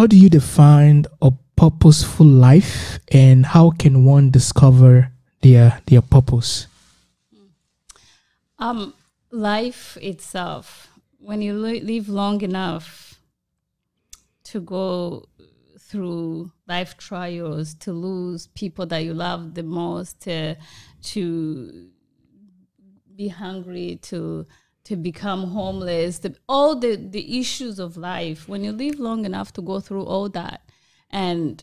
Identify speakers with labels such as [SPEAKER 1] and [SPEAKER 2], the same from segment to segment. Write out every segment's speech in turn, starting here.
[SPEAKER 1] how do you define a purposeful life and how can one discover their their purpose?
[SPEAKER 2] Um, life itself, when you li- live long enough to go through life trials, to lose people that you love the most, to to be hungry, to to become homeless, the, all the, the issues of life. When you live long enough to go through all that, and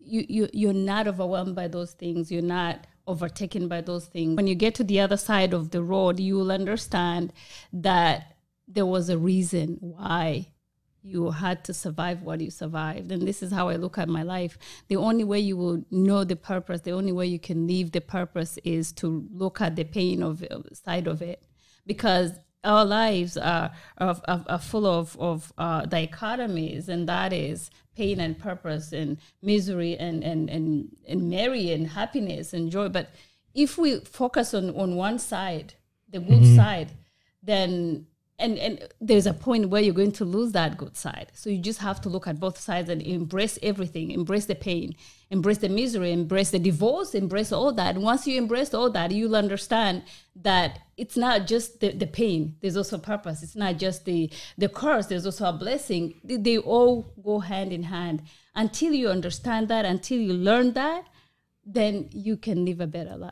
[SPEAKER 2] you, you you're not overwhelmed by those things, you're not overtaken by those things. When you get to the other side of the road, you will understand that there was a reason why you had to survive what you survived. And this is how I look at my life. The only way you will know the purpose, the only way you can live the purpose is to look at the pain of side of it. Because our lives are, are, are full of, of uh, dichotomies, and that is pain and purpose and misery and, and, and, and merry and happiness and joy. But if we focus on, on one side, the good mm-hmm. side, then and and there's a point where you're going to lose that good side. So you just have to look at both sides and embrace everything embrace the pain embrace the misery embrace the divorce embrace all that. And once you embrace all that you'll understand that it's not just the, the pain. There's also purpose. It's not just the the curse. There's also a blessing. They, they all go hand in hand. Until you understand that until you learn that then you can live a better life